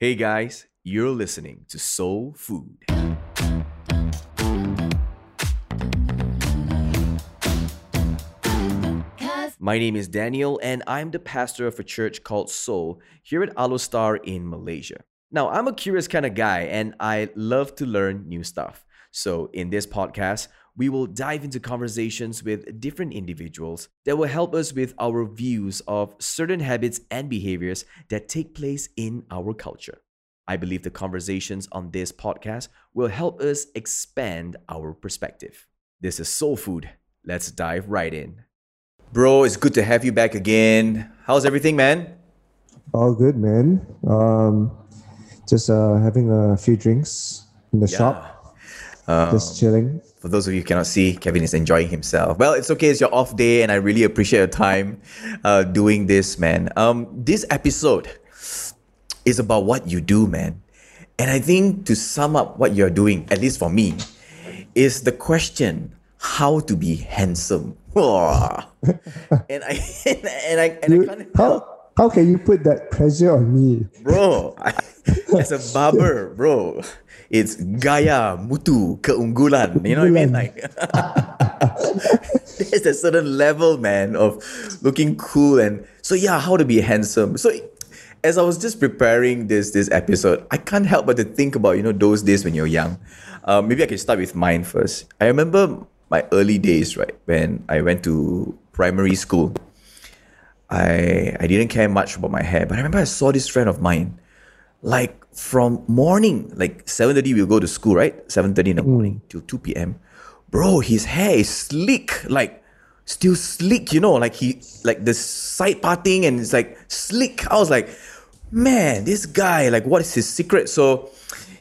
Hey guys, you're listening to Soul Food. My name is Daniel, and I'm the pastor of a church called Soul here at Alor Star in Malaysia. Now, I'm a curious kind of guy, and I love to learn new stuff. So, in this podcast, we will dive into conversations with different individuals that will help us with our views of certain habits and behaviors that take place in our culture. I believe the conversations on this podcast will help us expand our perspective. This is Soul Food. Let's dive right in. Bro, it's good to have you back again. How's everything, man? All good, man. Um, just uh, having a few drinks in the shop. Um, Just chilling. For those of you who cannot see, Kevin is enjoying himself. Well, it's okay. It's your off day, and I really appreciate your time uh, doing this, man. Um, this episode is about what you do, man. And I think to sum up what you're doing, at least for me, is the question how to be handsome. and I and, I and I You- can't help how, how can you put that pressure on me? bro. I, as a barber, bro, it's gaya, mutu, keunggulan. You know what I mean? Like, there's a certain level, man, of looking cool and so yeah, how to be handsome. So as I was just preparing this this episode, I can't help but to think about you know those days when you're young. Uh, maybe I can start with mine first. I remember my early days, right, when I went to primary school. I I didn't care much about my hair, but I remember I saw this friend of mine, like from morning, like seven thirty we'll go to school, right? Seven thirty in the mm. morning till two p.m. Bro, his hair is slick, like still slick, you know, like he like the side parting and it's like slick. I was like, man, this guy, like, what is his secret? So,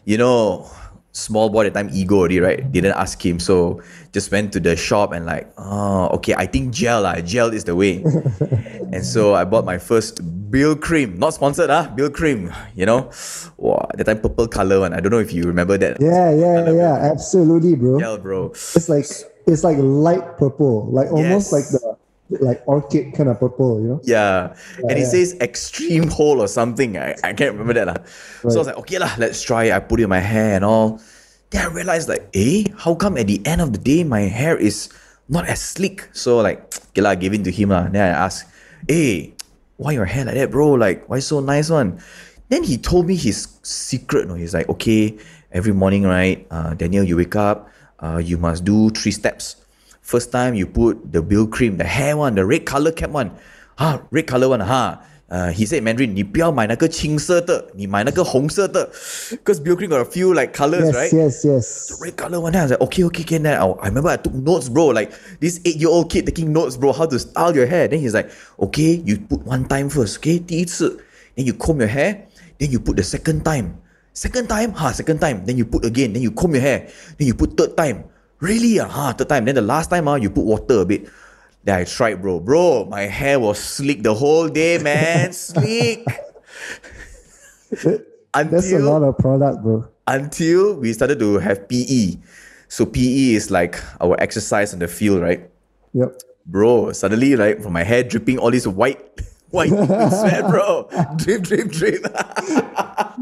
you know, small boy at the time ego already, right? Didn't ask him, so just went to the shop and like, oh, okay, I think gel, lah, gel is the way. and so I bought my first Brylcreem, not sponsored, ah, Brylcreem. You know, wow, that time purple color one. I don't know if you remember that. Yeah, yeah, yeah, absolutely, bro. Gel, bro. It's like it's like light purple, like almost Yes. like the like orchid kind of purple, you know? Yeah. and it yeah. says extreme hole or something. I, I can't remember that. lah. So I was like, okay, lah, let's try it. I put it in my hair and all. Then I realized like, eh, how come at the end of the day my hair is not as slick? So like, okay, lah, give it to him. lah. Then I asked, hey, why your hair like that, bro? Like, why so nice one? Then he told me his secret. No, he's like, okay, every morning, right, uh, Daniel, you wake up, uh, you must do three steps. First time you put the Brylcreem, the hair one, the red color cap one. Huh, red color one, huh? Uh, he said Mandarin, 你不要买那个青色的，你买那个红色的。Because Brylcreem got a few like colors, yes, right? Yes, yes. So red color one. Then I was like, okay, okay, can then I, I remember I took notes, bro. Like this eight-year-old kid taking notes, bro, how to style your hair. Then he's like, okay, you put one time first, okay, 第一次. Then you comb your hair, then you put the second time. Second time, ha, second time. Then you put again, then you comb your hair, then you put third time. Really, ah, ha, third time. Then the last time, ah, you put water a bit. Then I tried, bro. Bro, my hair was slick the whole day, man. slick. That's a lot of product, bro. until we started to have PE. So PE is like our exercise on the field, right? Yep. Bro, suddenly like from my hair dripping all this white white sweat, bro. drip, drip, drip.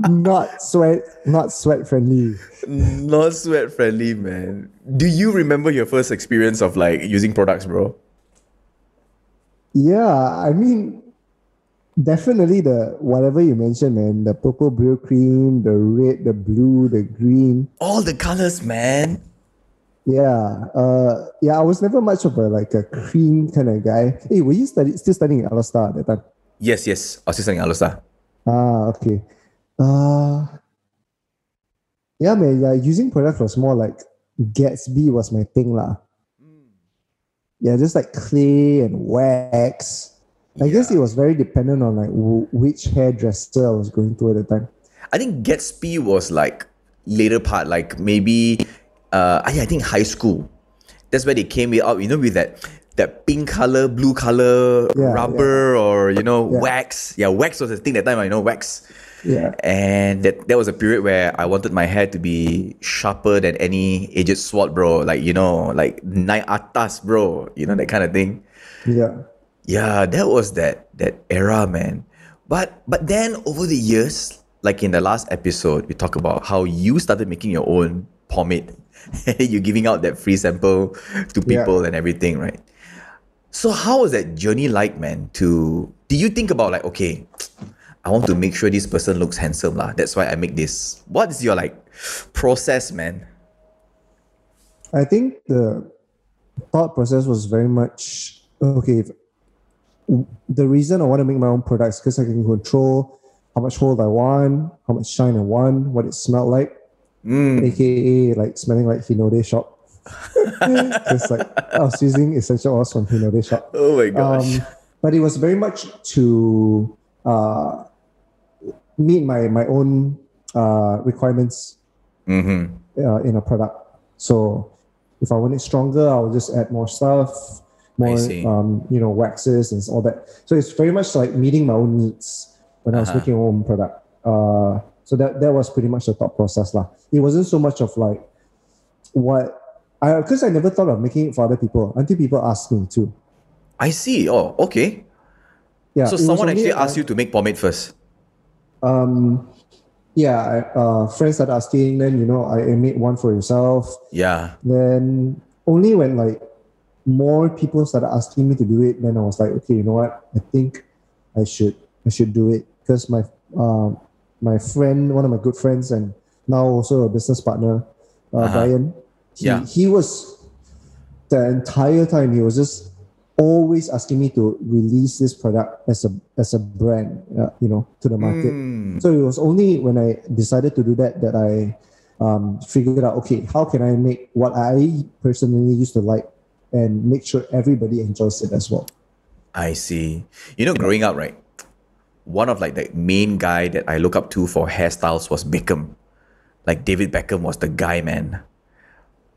Not sweat, not sweat friendly. Not sweat friendly, man. Do you remember your first experience of like using products, bro? Yeah, I mean, definitely the whatever you mentioned, man. The purple Brylcreem, the red, the blue, the green. All the colors, man. Yeah, uh, yeah. I was never much of a like a cream kind of guy. Hey, were you study, still studying at Alor Star at that time? Yes, yes. I was just saying Alusta. Ah, okay. Uh, yeah, man. Yeah, using products was more like Gatsby was my thing, lah. Yeah, just like clay and wax. I guess it was very dependent on like w- which hairdresser I was going to at the time. I think Gatsby was like later part, like maybe uh I I think high school. That's where they came it out, you know, with that that pink color, blue color Yeah, rubber or you know, Yeah. wax. Yeah, wax was the thing that time, I know wax. Yeah. And that, that was a period where I wanted my hair to be sharper than any aged sword, bro. Like, you know, like night atas, bro. You know, that kind of thing. Yeah. Yeah, that was that that era, man. But but then over the years, like in the last episode, we talk about how you started making your own pomade. You're giving out that free sample to people Yeah. and everything, right? So how was that journey like, man? To do you think about like, okay, I want to make sure this person looks handsome, lah. That's why I make this. What is your like process, man? I think the thought process was very much okay. If, the reason I want to make my own products because I can control how much hold I want, how much shine I want, what it smelled like, aka like smelling like Hinode shop. Because like I was using essential oils from Hinode shop. Oh my gosh. Um, but it was very much to uh, meet my my own uh, requirements mm-hmm. uh, in a product. So if I want it stronger, I'll just add more stuff, more um, you know waxes and all that. So it's very much like meeting my own needs when I was Uh-huh. making my own product. Uh, so that that was pretty much the thought process lah. It wasn't so much of like what I because I never thought of making it for other people until people asked me to. I see. Oh, okay. Yeah. so someone actually asked you to make pomade first. Um, yeah, I, uh, friends started asking. Then you know, I, I made one for yourself. Yeah. Then only when like more people started asking me to do it, then I was like, okay, you know what? I think I should I should do it because my um my friend, one of my good friends, and now also a business partner, uh, Uh-huh. Brian. He, Yeah. he was the entire time he was just always asking me to release this product as a as a brand, uh, you know, to the market. Mm. So it was only when I decided to do that that I um, figured out, okay, how can I make what I personally used to like and make sure everybody enjoys it as well. I see. You know, growing up, right? One of like the main guy that I look up to for hairstyles was Beckham. Like David Beckham was the guy, man.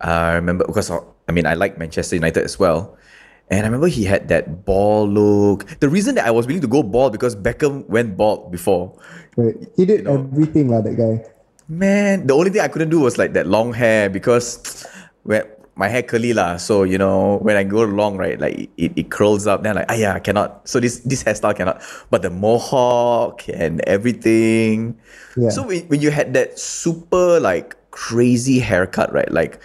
I remember because uh, I mean I like Manchester United as well. And I remember he had that ball look. The reason that I was willing to go bald because Beckham went bald before. Right? He did know. everything like that guy. Man, the only thing I couldn't do was like that long hair because when my hair curly lah. So you know when I go long, right, like it, it curls up. Then I'm like, ah yeah, I cannot. So this this hairstyle cannot. But the mohawk and everything. Yeah. So when, when you had that super like crazy haircut, right? Like,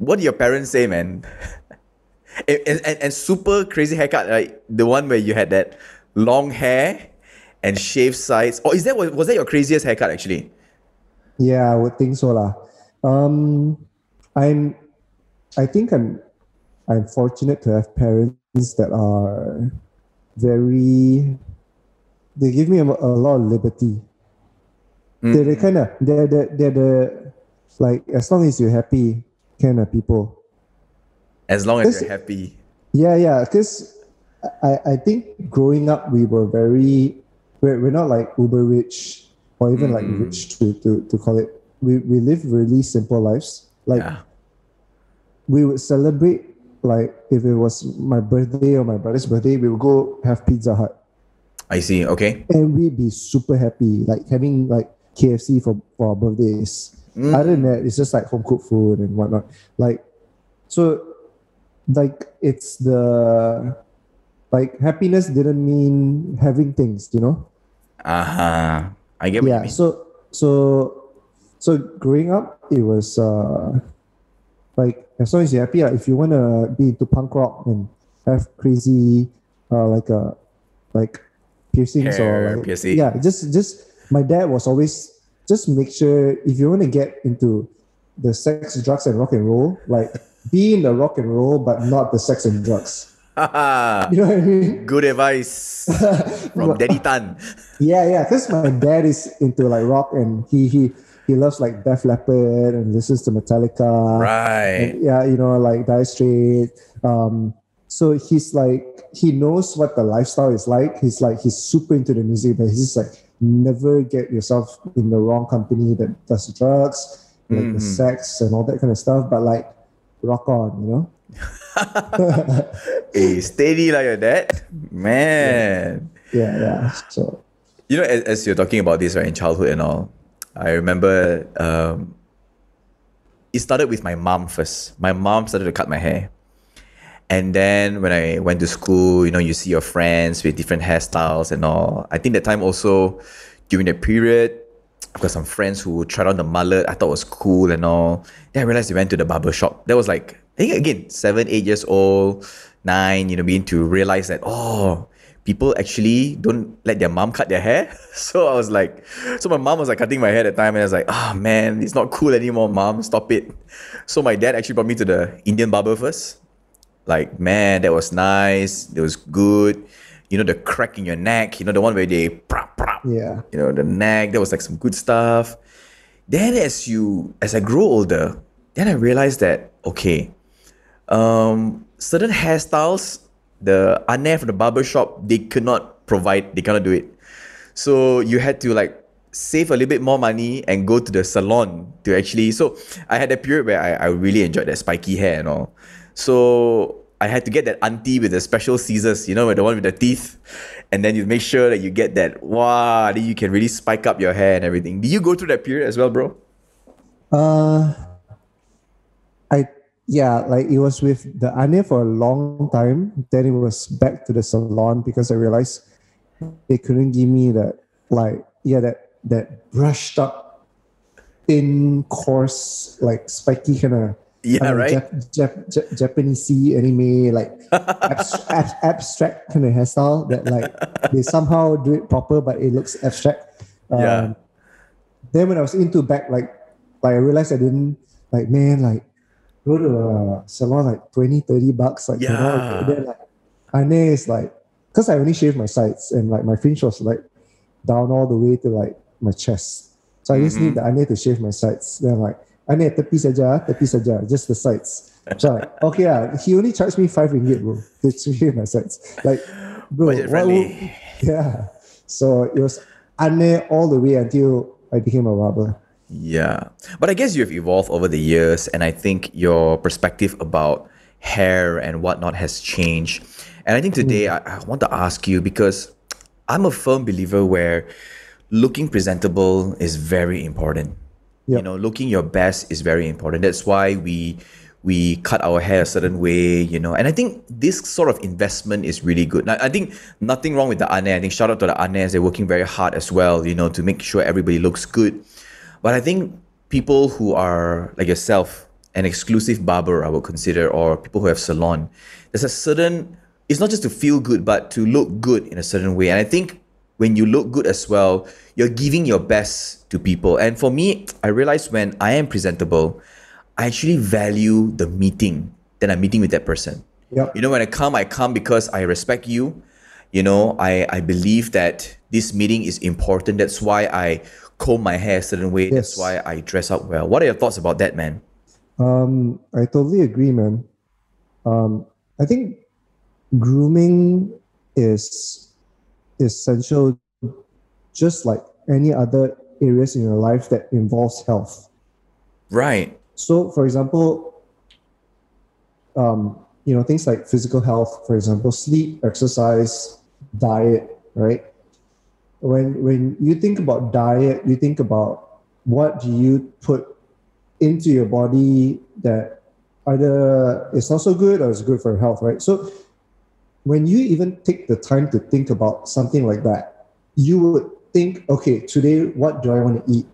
what did your parents say, man? and, and, and- and super crazy haircut, like the one where you had that long hair and shaved sides. Or is that was, was that your craziest haircut actually? Yeah, I would think so lah. Um, I'm, I think I'm, I'm fortunate to have parents that are very. They give me a, a lot of liberty. They're the kind of they're the they're the like as long as you're happy kind of people. As long as you're happy. Yeah, yeah. Because I, I think growing up, we were very, we're, we're not like uber rich or even like Mm. rich to, to, to call it. We, we live really simple lives. Like Yeah. We would celebrate, like if it was my birthday or my brother's birthday, we would go have Pizza Hut I see. Okay. and we'd be super happy, like having like KFC for, for our birthdays. Mm. Other than that, it's just like home cooked food and whatnot. Like, so, like, it's the like happiness didn't mean having things, you know? Uh-huh. I get what you yeah. So, so, so growing up, it was uh, like as long as you're happy, like, if you want to be into punk rock and have crazy, uh, like a like piercings Hair or like, piercing. yeah, just just my dad was always just make sure if you want to get into the sex, drugs, and rock and roll, like be in the rock and roll, but not the sex and drugs. You know what I mean? Good advice from Daddy Tan. Yeah, yeah. Because my dad is into like rock, and he he he loves like Def Leppard and listens to Metallica. Right. And, yeah, you know, like Dire Straits. Um, so he's like he knows what the lifestyle is like. He's like he's super into the music, but he's just like never get yourself in the wrong company that does drugs, like the Mhm. sex and all that kind of stuff. But like rock on, you know. Hey, steady like your dad. Man. Yeah, yeah. So You know, as, as you're talking about this, right, in childhood and all, I remember um, it started with my mom first. My mom started to cut my hair. And then when I went to school, you know, you see your friends with different hairstyles and all. I think that time also, during that period, I've got some friends who tried on the mullet. I thought was cool and all. Then I realized they went to the barber shop. That was like, I think again, seven, eight years old, nine, you know, being to realize that, oh, people actually don't let their mom cut their hair. So I was like, so my mom was like cutting my hair at the time, and I was like, oh man, it's not cool anymore, mom, stop it. So my dad actually brought me to the Indian barber first. Like, man, that was nice. It was good. You know, the crack in your neck, you know, the one where they, prap, prap, Yeah. you know, the neck, that was like some good stuff. Then as you, as I grew older, then I realized that, okay, um, certain hairstyles, the from the barber shop, they could not provide, they cannot do it. So you had to like save a little bit more money and go to the salon to actually. So I had a period where I, I really enjoyed that spiky hair and all. So I had to get that auntie with the special scissors, you know, the one with the teeth. And then you make sure that you get that, wow, then you can really spike up your hair and everything. Did you go through that period as well, bro? Uh, yeah, like it was with the Ane for a long time. Then it was back to the salon because I realized they couldn't give me that like yeah that that brushed up, thin, coarse, like spiky kind of Yeah, right? Jap- Jap- Jap- Japanese anime like abs- ab- abstract kind of hairstyle that like they somehow do it proper, but it looks abstract. Um, Yeah. Then when I was into back, like like I realized I didn't like man like go to a salon like 20, 30 bucks like you know, Yeah. then like Ane is like because I only shaved my sides and like my fringe was like down all the way to like my chest. So I just mm-hmm. need the Ane to shave my sides. Then I'm like Ane tepi saja, tepi saja, just the sides. So I'm like, okay, yeah, he only charged me five ringgit, bro, to shave my sides. Like, bro, yeah. So it was Ane all the way until I became a barber. Yeah. But I guess you have evolved over the years, and I think your perspective about hair and whatnot has changed. And I think hmm. today I, I want to ask you because I'm a firm believer where looking presentable is very important. You know, looking your best is very important. That's why we we cut our hair a certain way, you know. And I think this sort of investment is really good. Now, I think nothing wrong with the Ane. I think shout out to the Anes. They're working very hard as well, you know, to make sure everybody looks good. But I think people who are like yourself, an exclusive barber, I would consider, or people who have salon, there's a certain, it's not just to feel good, but to look good in a certain way. And I think when you look good as well, you're giving your best to people. And for me, I realize when I am presentable, I actually value the meeting that I'm meeting with that person. Yep. You know, when I come, I come because I respect you. You know, I, I believe that this meeting is important. That's why I comb my hair a certain way. That's why I dress up well. What are your thoughts about that, man? Um, I totally agree, man. Um, I think grooming is essential, just like any other areas in your life that involves health. Right. So, for example, um, you know things like physical health, for example, sleep, exercise, diet, right? When when you think about diet, you think about what do you put into your body that either is not so good or is good for your health, right? So when you even take the time to think about something like that, you would think, okay, today what do I want to eat?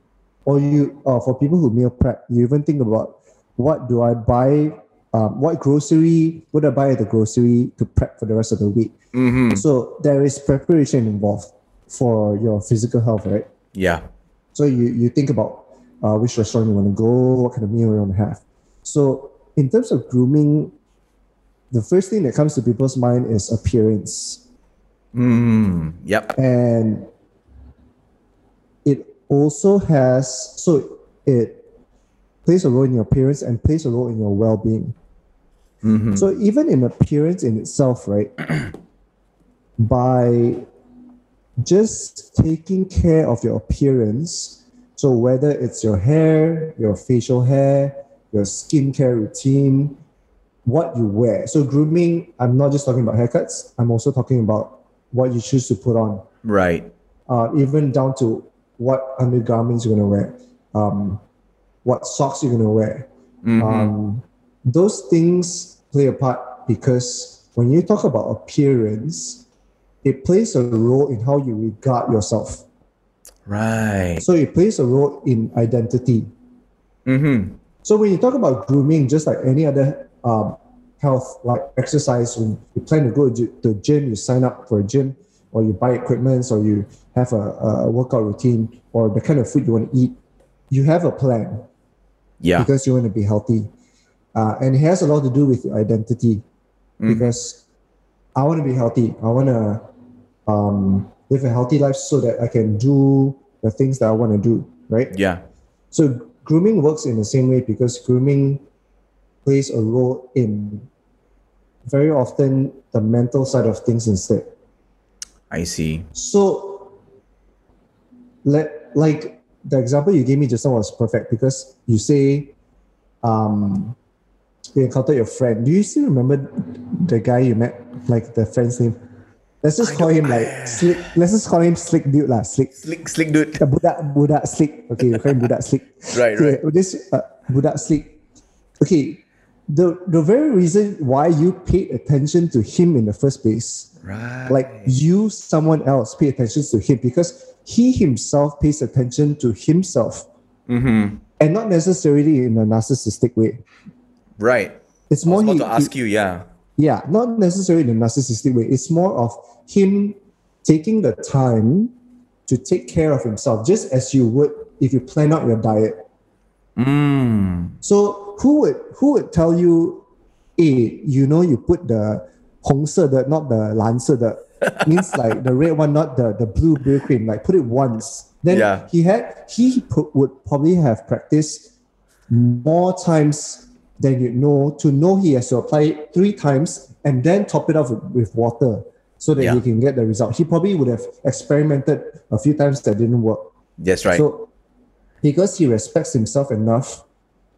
Or you, uh, for people who meal prep, you even think about what do I buy, um, what grocery would I buy at the grocery to prep for the rest of the week. Mm-hmm. So there is preparation involved for your physical health, right? Yeah. So you, you think about uh, which restaurant you want to go, what kind of meal you want to have. So in terms of grooming, the first thing that comes to people's mind is appearance. Mm. Yep. And it also has, so it plays a role in your appearance and plays a role in your well being. Mm-hmm. So even in appearance in itself, right? by just taking care of your appearance, so whether it's your hair, your facial hair, your skincare routine, what you wear. So grooming, I'm not just talking about haircuts. I'm also talking about what you choose to put on, Right. uh, even down to what undergarments you're gonna wear, um, what socks you're gonna wear. Mhm. Um, those things play a part because when you talk about appearance, it plays a role in how you regard yourself. Right. So it plays a role in identity. Mm-hmm. So when you talk about grooming, just like any other um, health, like exercise, when you plan to go to the gym, you sign up for a gym, or you buy equipment, or you have a, a workout routine, or the kind of food you want to eat, you have a plan Yeah. because you want to be healthy. Uh, and it has a lot to do with your identity because I want to be healthy. I want to um, live a healthy life so that I can do the things that I want to do, right? Yeah. So grooming works in the same way because grooming plays a role in very often the mental side of things instead. I see. So let like the example you gave me just now was perfect because you say um you encountered your friend. Do you still remember the guy you met? Like the friend's name? Let's just call him like slick. Let's just call him slick dude lah. Slick. Slick, slick dude. The budak budak slick. Okay, we call him budak slick. Right, okay, right. This uh, budak slick. Okay, the the very reason why you paid attention to him in the first place, Right. like you, someone else, pay attention to him because he himself pays attention to himself, mm-hmm. and not necessarily in a narcissistic way. Right. It's I more was he, to ask you, yeah yeah, not necessarily in a narcissistic way. It's more of him taking the time to take care of himself, just as you would if you plan out your diet. Mm. So who would who would tell you, hey, you know, you put the Hong the not the Lancer the means like the red one, not the, the blue Brylcreem, like put it once. Then yeah. he had he would probably have practiced more times than you know to know he has to apply it three times and then top it off with, water so that Yeah. he can get the result. He probably would have experimented a few times that didn't work. That's right. So, because he respects himself enough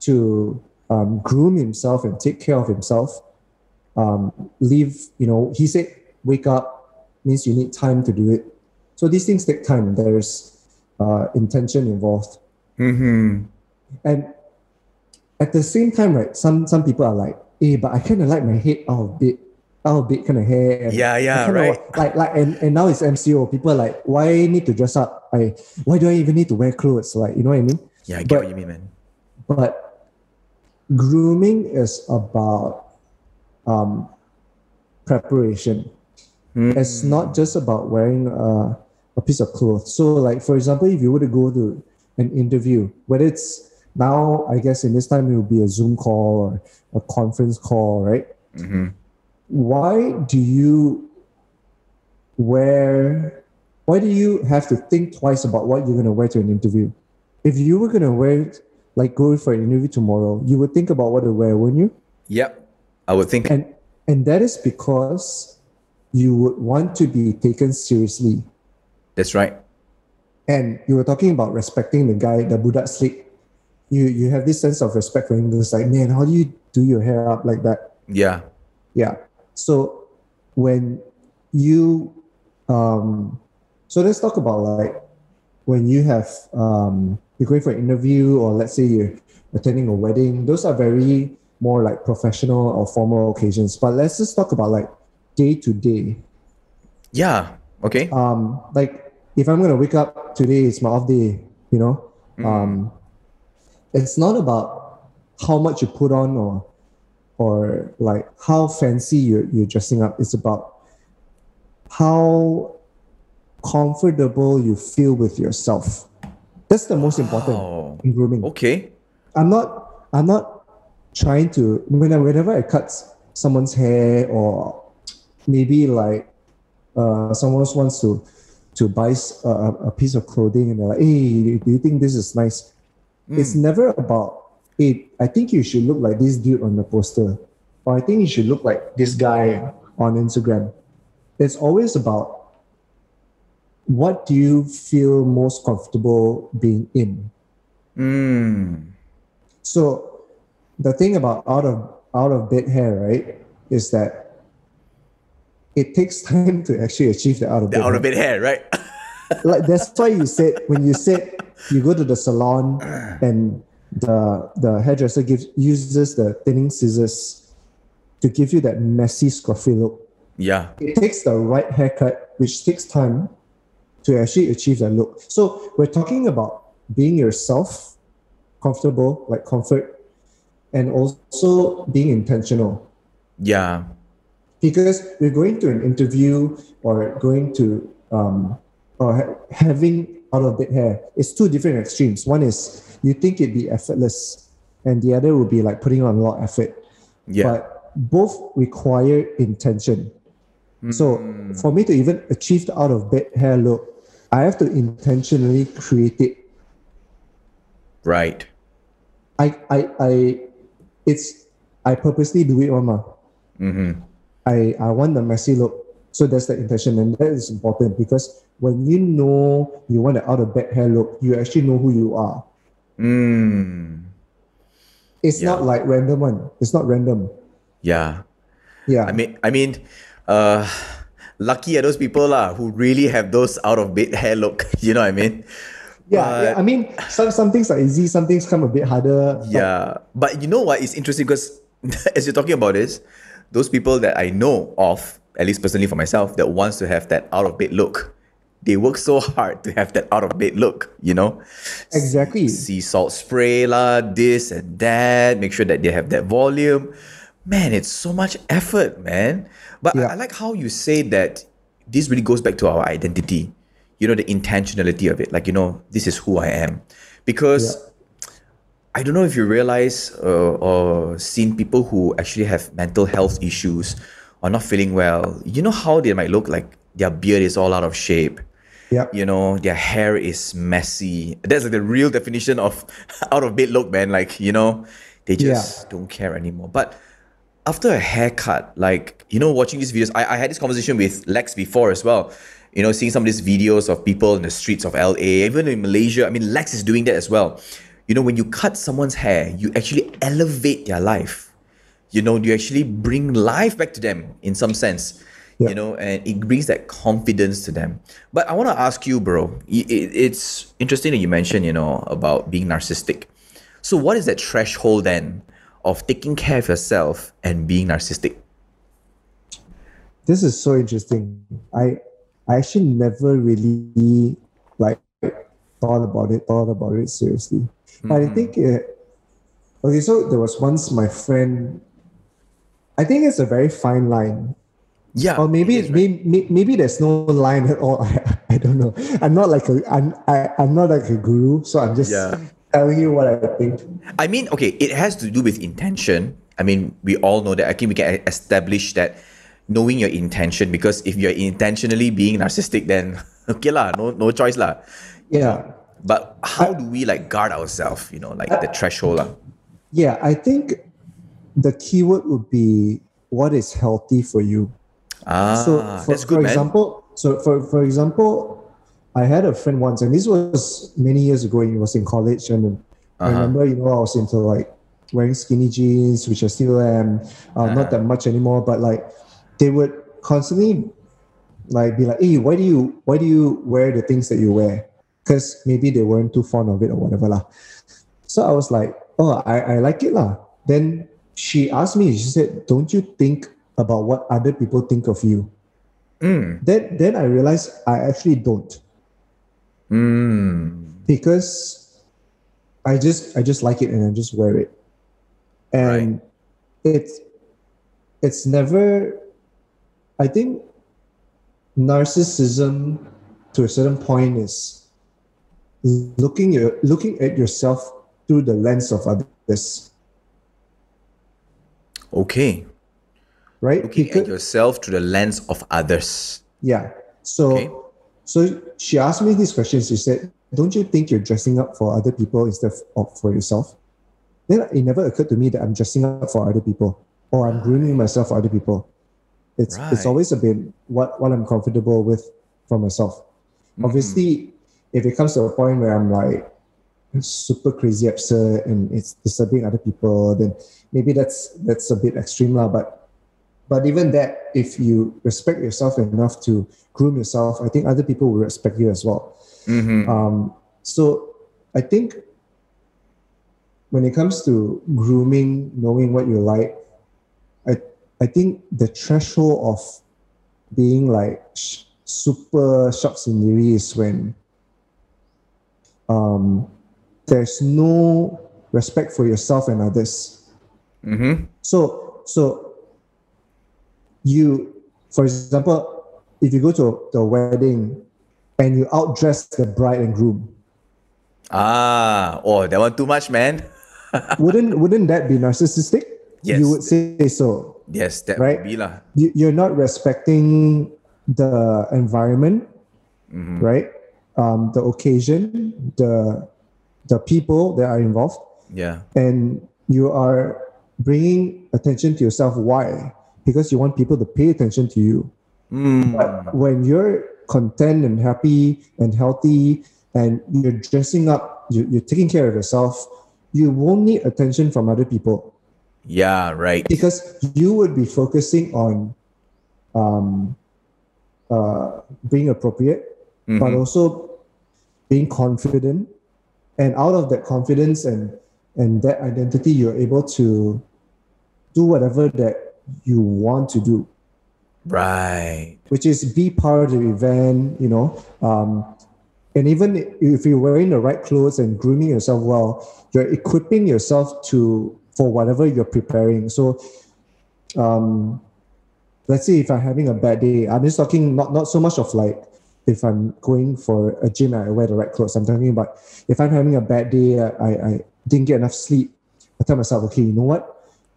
to um, groom himself and take care of himself, um, leave, you know, he said, wake up means you need time to do it. So, these things take time. There's uh, intention involved. mm-hmm. And at the same time, right, some, some people are like, hey, but I kind of like my head out of bed, out of bed kind of hair. Yeah, yeah, right. Like, like, and, and now it's MCO. People are like, why need to dress up? I, why do I even need to wear clothes? Like, you know what I mean? Yeah, I get But- what you mean, man. but grooming is about um, preparation. It's not just about wearing a, a piece of clothes. So, like for example, if you were to go to an interview, whether it's now, I guess in this time it will be a Zoom call or a conference call, right? Mm-hmm. Why do you wear? Why do you have to think twice about what you're going to wear to an interview? If you were going to wear, like, go for an interview tomorrow, you would think about what to wear, wouldn't you? Yep. I would think. And and that is because you would want to be taken seriously. That's right. And you were talking about respecting the guy, the budak slick. You you have this sense of respect for him. It's like, man, how do you do your hair up like that? Yeah. Yeah. So when you um so let's talk about like when you have um you're going for an interview or let's say you're attending a wedding, those are very more like professional or formal occasions. But let's just talk about like day to day. Yeah. Okay. Um like if I'm gonna wake up today, it's my off day, you know. Um it's not about how much you put on or or like how fancy you're, you're dressing up. It's about how comfortable you feel with yourself. That's the most important Oh. in grooming. Okay. I'm not I'm not trying to when I, whenever I cut someone's hair or maybe like uh someone else wants to to buy a piece of clothing and they're like, hey, do you think this is nice? It's never about it. I think you should look like this dude on the poster. Or I think you should look like this guy on Instagram. It's always about what do you feel most comfortable being in? Mm. So the thing about out of out of bed hair, right, is that it takes time to actually achieve the out of The bed. out of bed hair, right? Like that's why you said when you said you go to the salon and the the hairdresser gives uses the thinning scissors to give you that messy scruffy look. yeah. It takes the right haircut, which takes time to actually achieve that look. So we're talking about being yourself, comfortable, like comfort, and also being intentional. Yeah. Because we're going to an interview or going to um, or ha- having out of bed hair. It's two different extremes. One is you think it'd be effortless, and the other would be like putting on a lot of effort. Yeah. But both require intention. So for me to even achieve the out of bed hair look, I have to intentionally create it. right. I I I it's I purposely do it, Mama. Mm-hmm. I, I want the messy look. So that's the intention, and that is important because when you know you want the out of bed hair look, you actually know who you are. Mm. It's Yeah. not like random one. It's not random. Yeah. Yeah. I mean, I mean, uh, lucky are those people lah who really have those out of bed hair look. You know what I mean? yeah, yeah. I mean, some some things are easy, some things come a bit harder. but Yeah, but you know what? It's interesting because as you're talking about this, those people that I know of, at least personally for myself, that wants to have that out of bed look, they work so hard to have that out of bed look. You know, Exactly. sea salt spray lah, this and that. Make sure that they have that volume. Man, it's so much effort, man. But I- Yeah. I like how you say that this really goes back to our identity. You know, the intentionality of it. Like, you know, this is who I am. Because I don't know if you realize uh, or seen people who actually have mental health issues or not feeling well. You know how they might look like their beard is all out of shape. Yeah. You know, their hair is messy. That's like the real definition of out of bed look, man. Like, you know, they just don't care anymore. But after a haircut, like, you know, watching these videos, I, I had this conversation with Lex before as well. You know, seeing some of these videos of people in the streets of LA, even in Malaysia. I mean, Lex is doing that as well. You know, when you cut someone's hair, you actually elevate their life. You know, you actually bring life back to them in some sense. Yeah. You know, and it brings that confidence to them. But I want to ask you, bro. It's interesting that you mentioned, you know, about being narcissistic. So, what is that threshold then of taking care of yourself and being narcissistic? This is so interesting. I I actually never really like thought about it, thought about it seriously. But I mm-hmm. think it, okay, so there was once my friend I think it's a very fine line. Yeah. Or maybe right? maybe, maybe there's no line at all. I, I don't know. I'm not like a I'm I, I'm not like a guru, so I'm just Yeah. telling you what I think. I mean, okay, it has to do with intention. I mean, we all know that. I think we can establish that knowing your intention because if you're intentionally being narcissistic, then okay lah, no no choice lah. Yeah. But how do we like guard ourselves? You know, like the threshold lah. Yeah, I think the keyword would be what is healthy for you. Ah, so for, that's good, for man. example so for, for example i had a friend once and this was many years ago and he was in college and i Uh-huh. remember you know i was into like wearing skinny jeans which i still am uh, not Uh-huh. that much anymore but like they would constantly like be like hey why do you why do you wear the things that you wear because maybe they weren't too fond of it or whatever lah. so i was like oh i, I like it lah. then she asked me she said don't you think about what other people think of you Mm. then then I realized I actually don't Mm. because I just I just like it and I just wear it. And it's it's never I think narcissism to a certain point is looking your, looking at yourself through the lens of others, Okay. right? Looking Because- at yourself through the lens of others. Yeah. So Okay. so she asked me these questions. She said, Don't you think you're dressing up for other people instead of for yourself? Then it never occurred to me that I'm dressing up for other people or I'm grooming myself for other people. It's it's Right. always been what, what I'm comfortable with for myself. Mm. Obviously, if it comes to a point where I'm like super crazy upset and it's disturbing other people, then maybe that's that's a bit extreme lah. But but even that, if you respect yourself enough to groom yourself, I think other people will respect you as well. Mm-hmm. Um, so I think when it comes to grooming, knowing what you like, I I think the threshold of being like sh- super shock scenery is when um, there's no respect for yourself and others. Mm-hmm. So, so you, for example, if you go to the wedding and you outdress the bride and groom, Ah, oh, that one too much, man. wouldn't wouldn't that be narcissistic? Yes. You would say so. Yes, that Right. would be lah. You, you're not respecting the environment, Mm-hmm. right? Um, the occasion, the the people that are involved, Yeah. and you are bringing attention to yourself. Why? Because you want people to pay attention to you. Mm. But when you're content and happy and healthy, and you're dressing up, you, you're taking care of yourself, you won't need attention from other people Yeah, right. because you would be focusing on um, uh, being appropriate, but Mhm. also being confident. And out of that confidence and and that identity, you're able to do whatever that you want to do, Right. which is be part of the event, you know. Um, and even if you're wearing the right clothes and grooming yourself well, you're equipping yourself to for whatever you're preparing. So um, let's say if I'm having a bad day, I'm just talking not not so much of like if I'm going for a gym I wear the right clothes. I'm talking about if I'm having a bad day, I, I didn't get enough sleep. I tell myself, okay, you know what?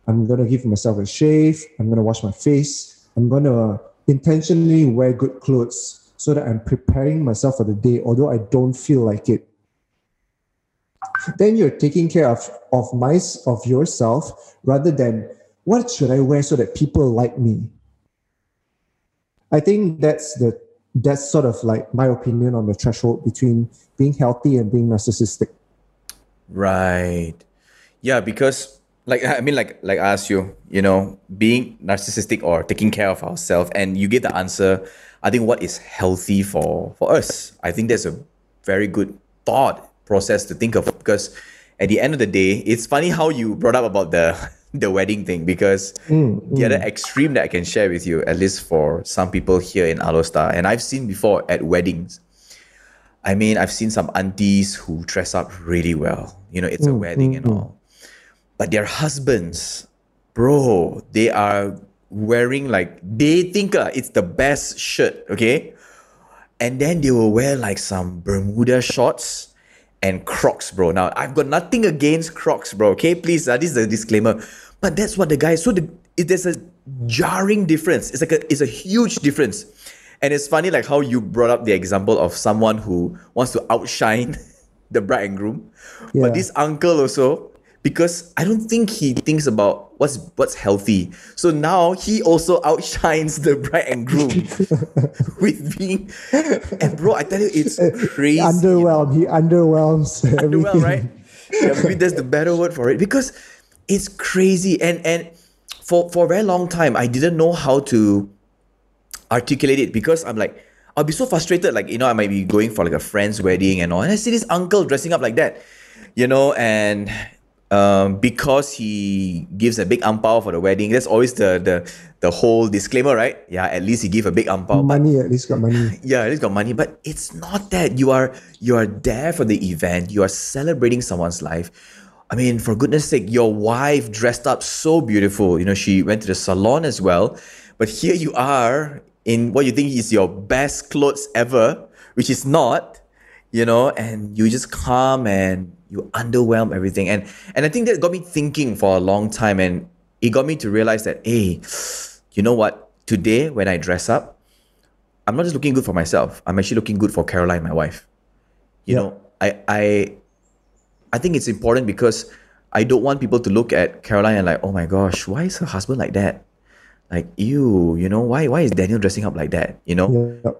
I'm gonna give myself a shave. I'm gonna wash my face. I'm gonna intentionally wear good clothes so that I'm preparing myself for the day, although I don't feel like it. Then you're taking care of of my of yourself rather than what should I wear so that people like me. I think that's the that's sort of like my opinion on the threshold between being healthy and being narcissistic. Right. Yeah, because like I mean like like I asked you, you know, being narcissistic or taking care of ourselves and you get the answer, I think what is healthy for for us. I think that's a very good thought process to think of because at the end of the day, it's funny how you brought up about the the wedding thing because mm, the other mm. extreme that I can share with you, at least for some people here in Alor Star, and I've seen before at weddings, I mean, I've seen some aunties who dress up really well. You know, it's a mm, wedding and all. But their husbands, bro, they are wearing like, they think uh, it's the best shirt, okay? And then they will wear like some Bermuda shorts and Crocs, bro. Now, I've got nothing against Crocs, bro, okay? Please, uh, this is a disclaimer. But that's what the guy, so the, it, there's a jarring difference. It's like a, it's a huge difference. And it's funny like how you brought up the example of someone who wants to outshine the bride and groom. Yeah. But this uncle also, because I don't think he thinks about what's what's healthy. So now he also outshines the bride and groom with being and bro, I tell you it's crazy. Underwhelmed. He underwhelms everything. Well, right? Yeah, maybe that's the better word for it because it's crazy and and for for a very long time I didn't know how to articulate it because I'm like I'll be so frustrated like you know I might be going for like a friend's wedding and all and I see this uncle dressing up like that you know and um, because he gives a big ampao for the wedding that's always the the the whole disclaimer right yeah at least he give a big ampao but Money, at least got money. yeah, at least got money, but it's not that. You are you are there for the event. You are celebrating someone's life. I mean, for goodness sake, your wife dressed up so beautiful. You know, she went to the salon as well. But here you are in what you think is your best clothes ever, which is not, you know, and you just come and you underwhelm everything. And and I think that got me thinking for a long time. And it got me to realize that, hey, you know what? Today when I dress up, I'm not just looking good for myself. I'm actually looking good for Caroline, my wife. You Yeah. know, I I I think it's important because I don't want people to look at Caroline and like, oh my gosh, why is her husband like that? Like, ew, you know, why why is Daniel dressing up like that? You know? Yeah.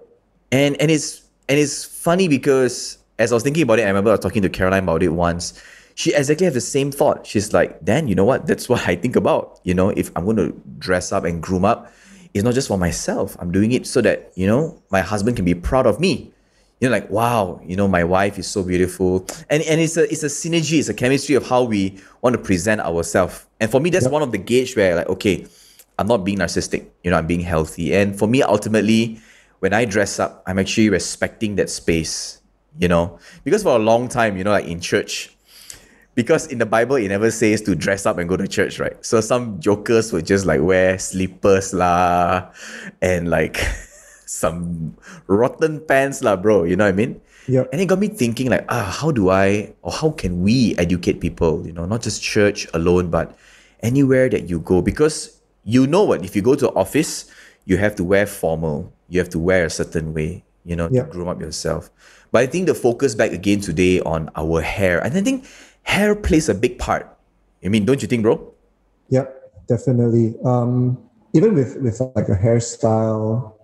And and it's and it's funny because as I was thinking about it, I remember I was talking to Caroline about it once. She exactly had the same thought. She's like, Dan, you know what? That's what I think about. You know, if I'm going to dress up and groom up, it's not just for myself. I'm doing it so that, you know, my husband can be proud of me. You know, like, wow, you know, my wife is so beautiful. And and it's a it's a synergy, it's a chemistry of how we want to present ourselves. And for me, that's one of the gauge where like, okay, I'm not being narcissistic, you know, I'm being healthy. And for me, ultimately, when I dress up, I'm actually respecting that space, you know, because for a long time, you know, like in church, because in the Bible it never says to dress up and go to church, right? So some jokers would just like wear slippers lah, and like some rotten pants lah, bro. You know what I mean? Yep. And it got me thinking like, ah, how do I or how can we educate people? You know, not just church alone, but anywhere that you go, because you know what? If you go to office, you have to wear formal. You have to wear a certain way. You know, Yeah. to groom up yourself. But I think the focus back again today on our hair, and I think hair plays a big part. I mean, don't you think, bro? Yeah, definitely. Um, even with with like a hairstyle,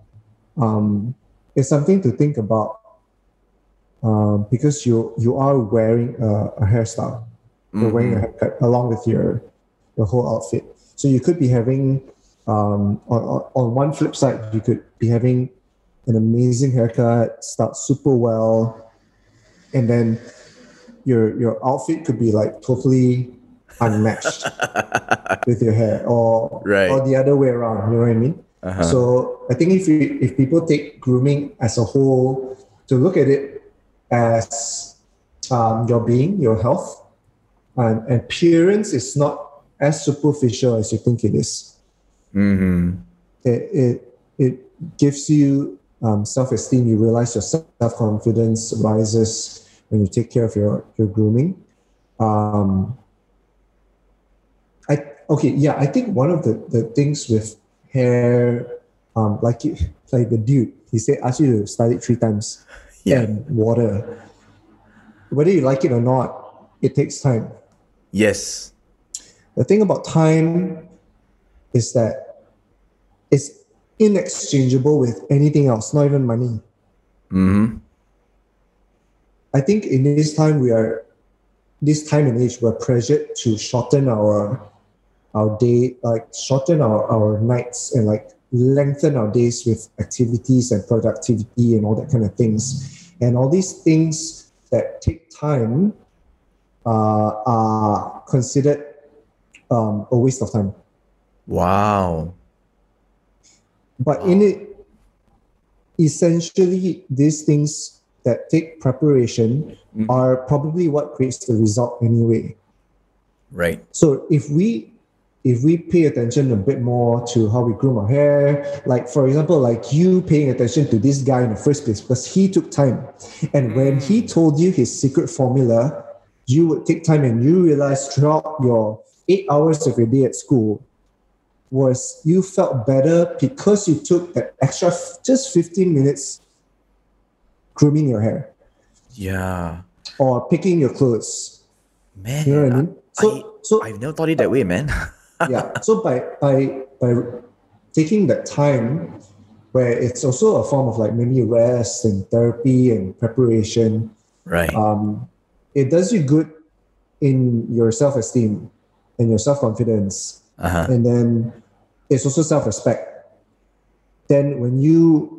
um, it's something to think about. Um, because you you are wearing a, a hairstyle, you're wearing a haircut along with your your whole outfit. So you could be having um, on, on on one flip side, you could be having an amazing haircut, start super well, and then your your outfit could be like totally unmatched with your hair or Right. or the other way around you know what i mean Uh-huh. so i think if you if people take grooming as a whole to look at it as um, your being your health and appearance is not as superficial as you think it is Mm-hmm. it it, it gives you um, self-esteem you realize your self-confidence rises when you take care of your your grooming um, I okay yeah I think one of the, the things with hair um, like you, like the dude he said ask you to style it three times Yeah. and water whether you like it or not it takes time Yes. the thing about time is that it's inexchangeable with anything else, not even money. Mm-hmm. I think in this time we are this time and age we're pressured to shorten our our day, like shorten our, our nights and like lengthen our days with activities and productivity and all that kind of things. And all these things that take time uh, are considered um, a waste of time. Wow. But in it, essentially, these things that take preparation mm-hmm. are probably what creates the result anyway. Right. So if we if we pay attention a bit more to how we groom our hair, like for example, like you paying attention to this guy in the first place because he took time, and when he mm. told you his secret formula, you would take time and you realize throughout your eight hours of your day at school was you felt better because you took that extra f- just 15 minutes grooming your hair Yeah. or picking your clothes. Man. You know what I mean? I, So, so I've never thought it that way, man. yeah. So by by by taking that time, where it's also a form of like maybe rest and therapy and preparation, right. um, it does you good in your self esteem and your self confidence, Uh-huh. and then it's also self respect. Then when you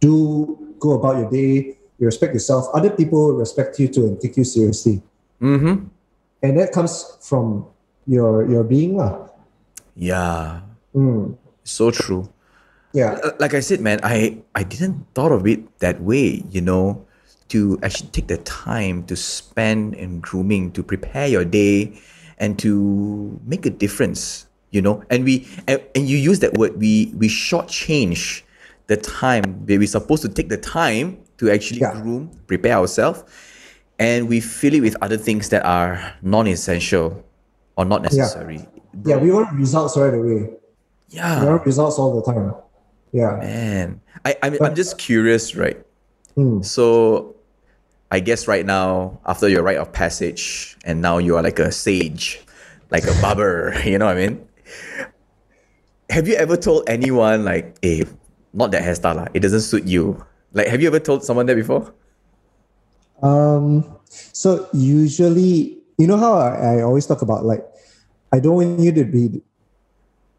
do go about your day, you respect yourself. Other people respect you too and take you seriously, Mm-hmm. and that comes from your your being lah. Yeah. Mm, So true. yeah. Like I said, man, I, I didn't thought of it that way, you know, to actually take the time to spend in grooming, to prepare your day and to make a difference, you know. And we and, and you use that word, we we shortchange the time we're supposed to take the time to actually Yeah. groom, prepare ourselves, and we fill it with other things that are non-essential or not necessary. Yeah, we want results right away. Yeah. We want results all the time. Yeah. Man, I, I'm, I'm just curious, right? Mm. So, I guess right now, after your rite of passage, and now you are like a sage, like a barber, you know what I mean? Have you ever told anyone, like, hey, not that hairstyle, lah, it doesn't suit you? Like, have you ever told someone that before? Um, so usually, you know how I, I always talk about like, I don't want you to be,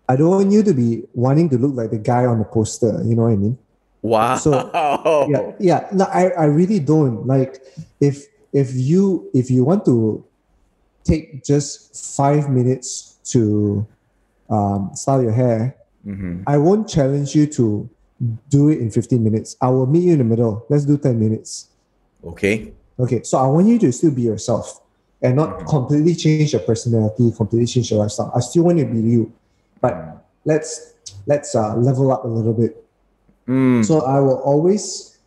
I don't want you to be wanting to look like the guy on the poster. You know what I mean? Wow. So, Yeah, yeah. No, I, I really don't like if if you if you want to take just five minutes to um, style your hair, Mhm. I won't challenge you to do it in 15 minutes. I will meet you in the middle. Let's do 10 minutes. Okay. Okay, so I want you to still be yourself and not completely change your personality, completely change your lifestyle. I still want you to be you, but let's let's uh, level up a little bit. Mm. So I will always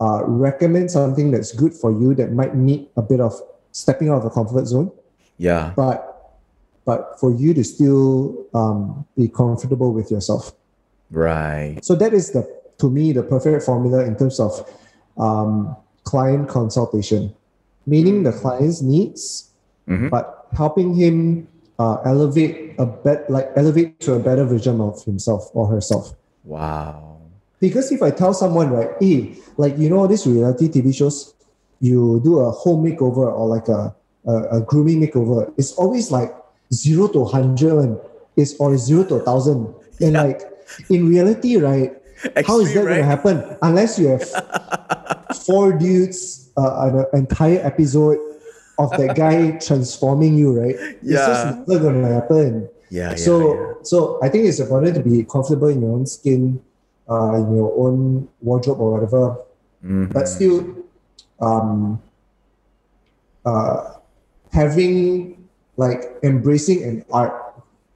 uh, recommend something that's good for you that might need a bit of stepping out of the comfort zone, Yeah. but but for you to still um, be comfortable with yourself. Right. So that is the to me the perfect formula in terms of um, client consultation, meaning the client's needs, Mhm. but helping him uh, elevate a bet like elevate to a better version of himself or herself. Wow. Because if I tell someone, right, hey, like you know these reality TV shows, you do a home makeover or like a, a, a grooming makeover, it's always like zero to hundred it's or zero to thousand. And Yeah. like in reality, right, how is that Extreme, going to happen? Unless you have four dudes, uh, an entire episode of that guy transforming you, right? Yeah. It's just never to happen. Yeah. yeah, so, yeah. so I think it's important to be comfortable in your own skin, uh, in your own wardrobe or whatever, Mhm. but still, um, uh, having like embracing an art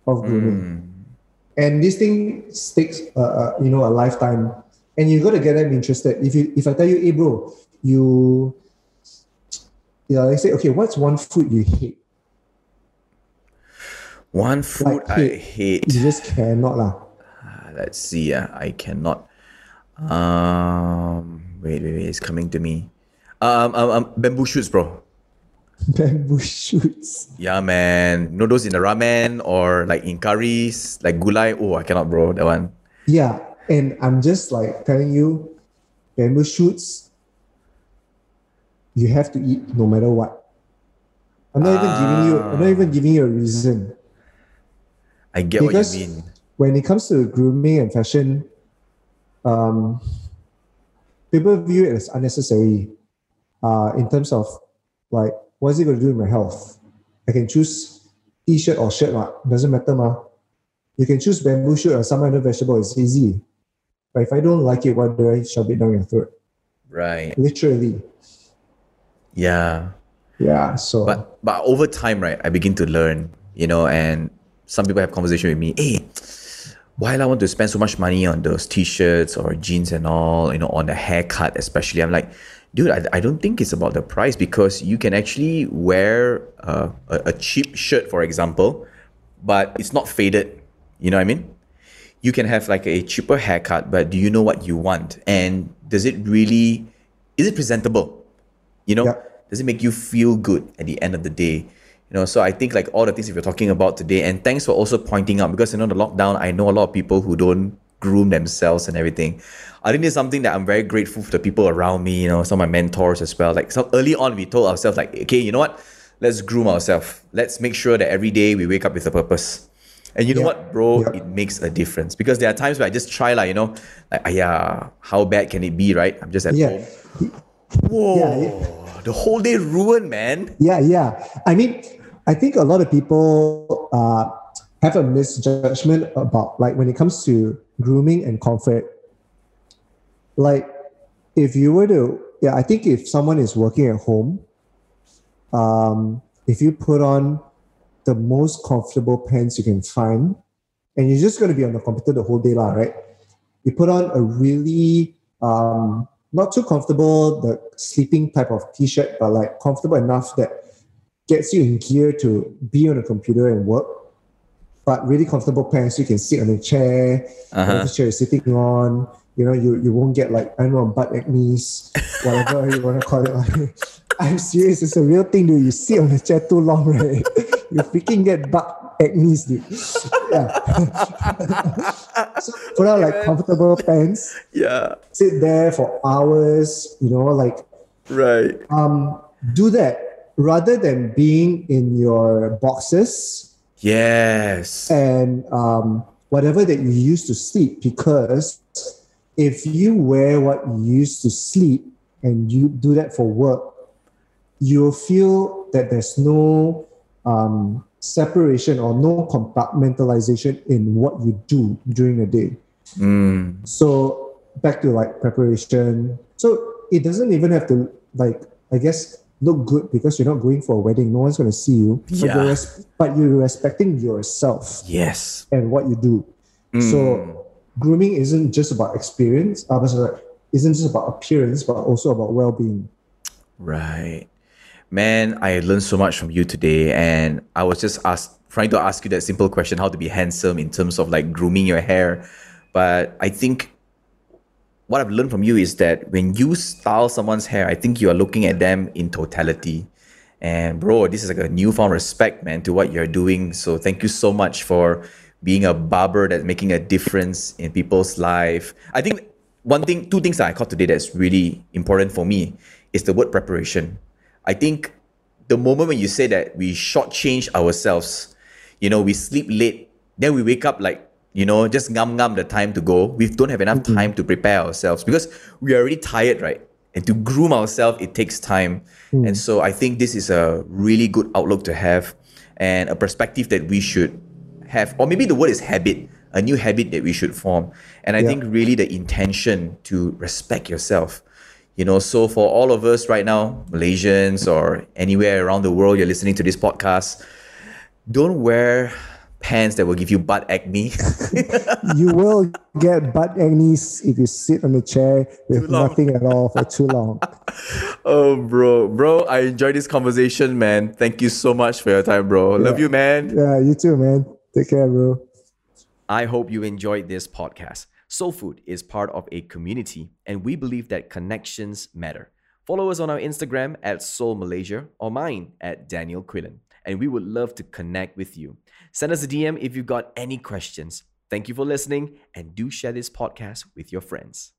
of grooming Mm. and this thing takes uh, uh, you know a lifetime and you got to get them interested if you if i tell you hey bro you yeah I say okay what's one food you hate One food Like I hate. hate. you just cannot lah Ah, Let's see. Uh, I cannot. Um. Wait, wait, wait. It's coming to me. Um, um, um bamboo shoots, bro. bamboo shoots Yeah, man. You know those in the ramen or like in curries, like gulai. Oh, I cannot, bro. That one. yeah and i'm just like telling you bamboo shoots you have to eat no matter what i'm not even giving you i'm not even giving you a reason I get Because- what you mean. when it comes to grooming and fashion, um, people view it as unnecessary uh, in terms of like, what is it going to do with my health? I can choose t-shirt or shirt, ma. doesn't matter, ma. You can choose bamboo shoot or some other vegetable. It's easy. But if I don't like it, why do I shove it down your throat? Right. Literally. Yeah. Yeah. So But but over time, right, I begin to learn, you know, and some people have conversation with me, hey, why do I want to spend so much money on those t-shirts or jeans and all, you know, on the haircut especially. I'm like, dude, I, I don't think it's about the price because you can actually wear uh, a, a cheap shirt, for example, but it's not faded. You know what I mean? You can have like a cheaper haircut, but do you know what you want? And does it really, is it presentable? You know, Yeah. does it make you feel good at the end of the day? You know, so I think like all the things we're talking about today, and thanks for also pointing out because you know the lockdown, I know a lot of people who don't groom themselves and everything. I think it's something that I'm very grateful for the people around me, you know, some of my mentors as well. Like so early on we told ourselves like, okay, you know what? Let's groom ourselves. Let's make sure that every day we wake up with a purpose. And you know Yeah. what, bro? Yeah. It makes a difference because there are times where I just try like, you know, like, ah, yeah, how bad can it be, right? I'm just at yeah. home. Whoa, Yeah, the whole day ruined, man. Yeah, yeah. I mean, I think a lot of people uh, have a misjudgment about like when it comes to grooming and comfort. Like, if you were to, yeah, I think if someone is working at home, um, if you put on the most comfortable pants you can find, and you're just going to be on the computer the whole day, lah, right? You put on a really um, not too comfortable, the sleeping type of t-shirt, but like comfortable enough that gets you in gear to be on a computer and work. But really comfortable pants, you can sit on a chair, Uh-huh. whatever chair you're sitting on. You know, you, you won't get like I don't know butt acne, whatever you want to call it. I'm serious, it's a real thing, dude. You sit on the chair too long, right? you freaking get butt acne, dude. Yeah. so put on like comfortable pants, Yeah, sit there for hours, you know, like right. um, do that rather than being in your boxes Yes. and um, whatever that you used to sleep. Because if you wear what you used to sleep and you do that for work, you'll feel that there's no um, separation or no compartmentalization in what you do during the day. Mm. So back to like preparation. So it doesn't even have to like I guess look good because you're not going for a wedding. No one's going to see you. But, Yeah. you're res- but you're respecting yourself Yes. and what you do. Mm. So grooming isn't just about experience. Uh, sorry, isn't just about appearance, but also about well-being. Right. Man, I learned so much from you today, and I was just ask, trying to ask you that simple question how to be handsome in terms of like grooming your hair. But I think what I've learned from you is that when you style someone's hair, I think you are looking at them in totality. And bro, this is like a newfound respect, man, to what you're doing. So thank you so much for being a barber that's making a difference in people's life. I think one thing, two things that I caught today that's really important for me is the word preparation. I think the moment when you say that we shortchange ourselves, you know, we sleep late, then we wake up like, you know, just ngam ngam the time to go. We don't have enough mm-hmm. time to prepare ourselves because we are already tired, right? And to groom ourselves, it takes time. Mm. And so I think this is a really good outlook to have and a perspective that we should have, or maybe the word is habit, a new habit that we should form. And I Yeah. think really the intention to respect yourself. You know, so for all of us right now, Malaysians or anywhere around the world, you're listening to this podcast, don't wear pants that will give you butt acne. you will get butt acne if you sit on a chair with nothing at all for too long. oh, bro, bro, I enjoyed this conversation, man. Thank you so much for your time, bro. Love you, man. Yeah, you too, man. Take care, bro. I hope you enjoyed this podcast. Soul Food is part of a community, and we believe that connections matter. Follow us on our Instagram at Soul Malaysia or mine at Daniel Quillen, and we would love to connect with you. Send us a DM if you've got any questions. Thank you for listening, and do share this podcast with your friends.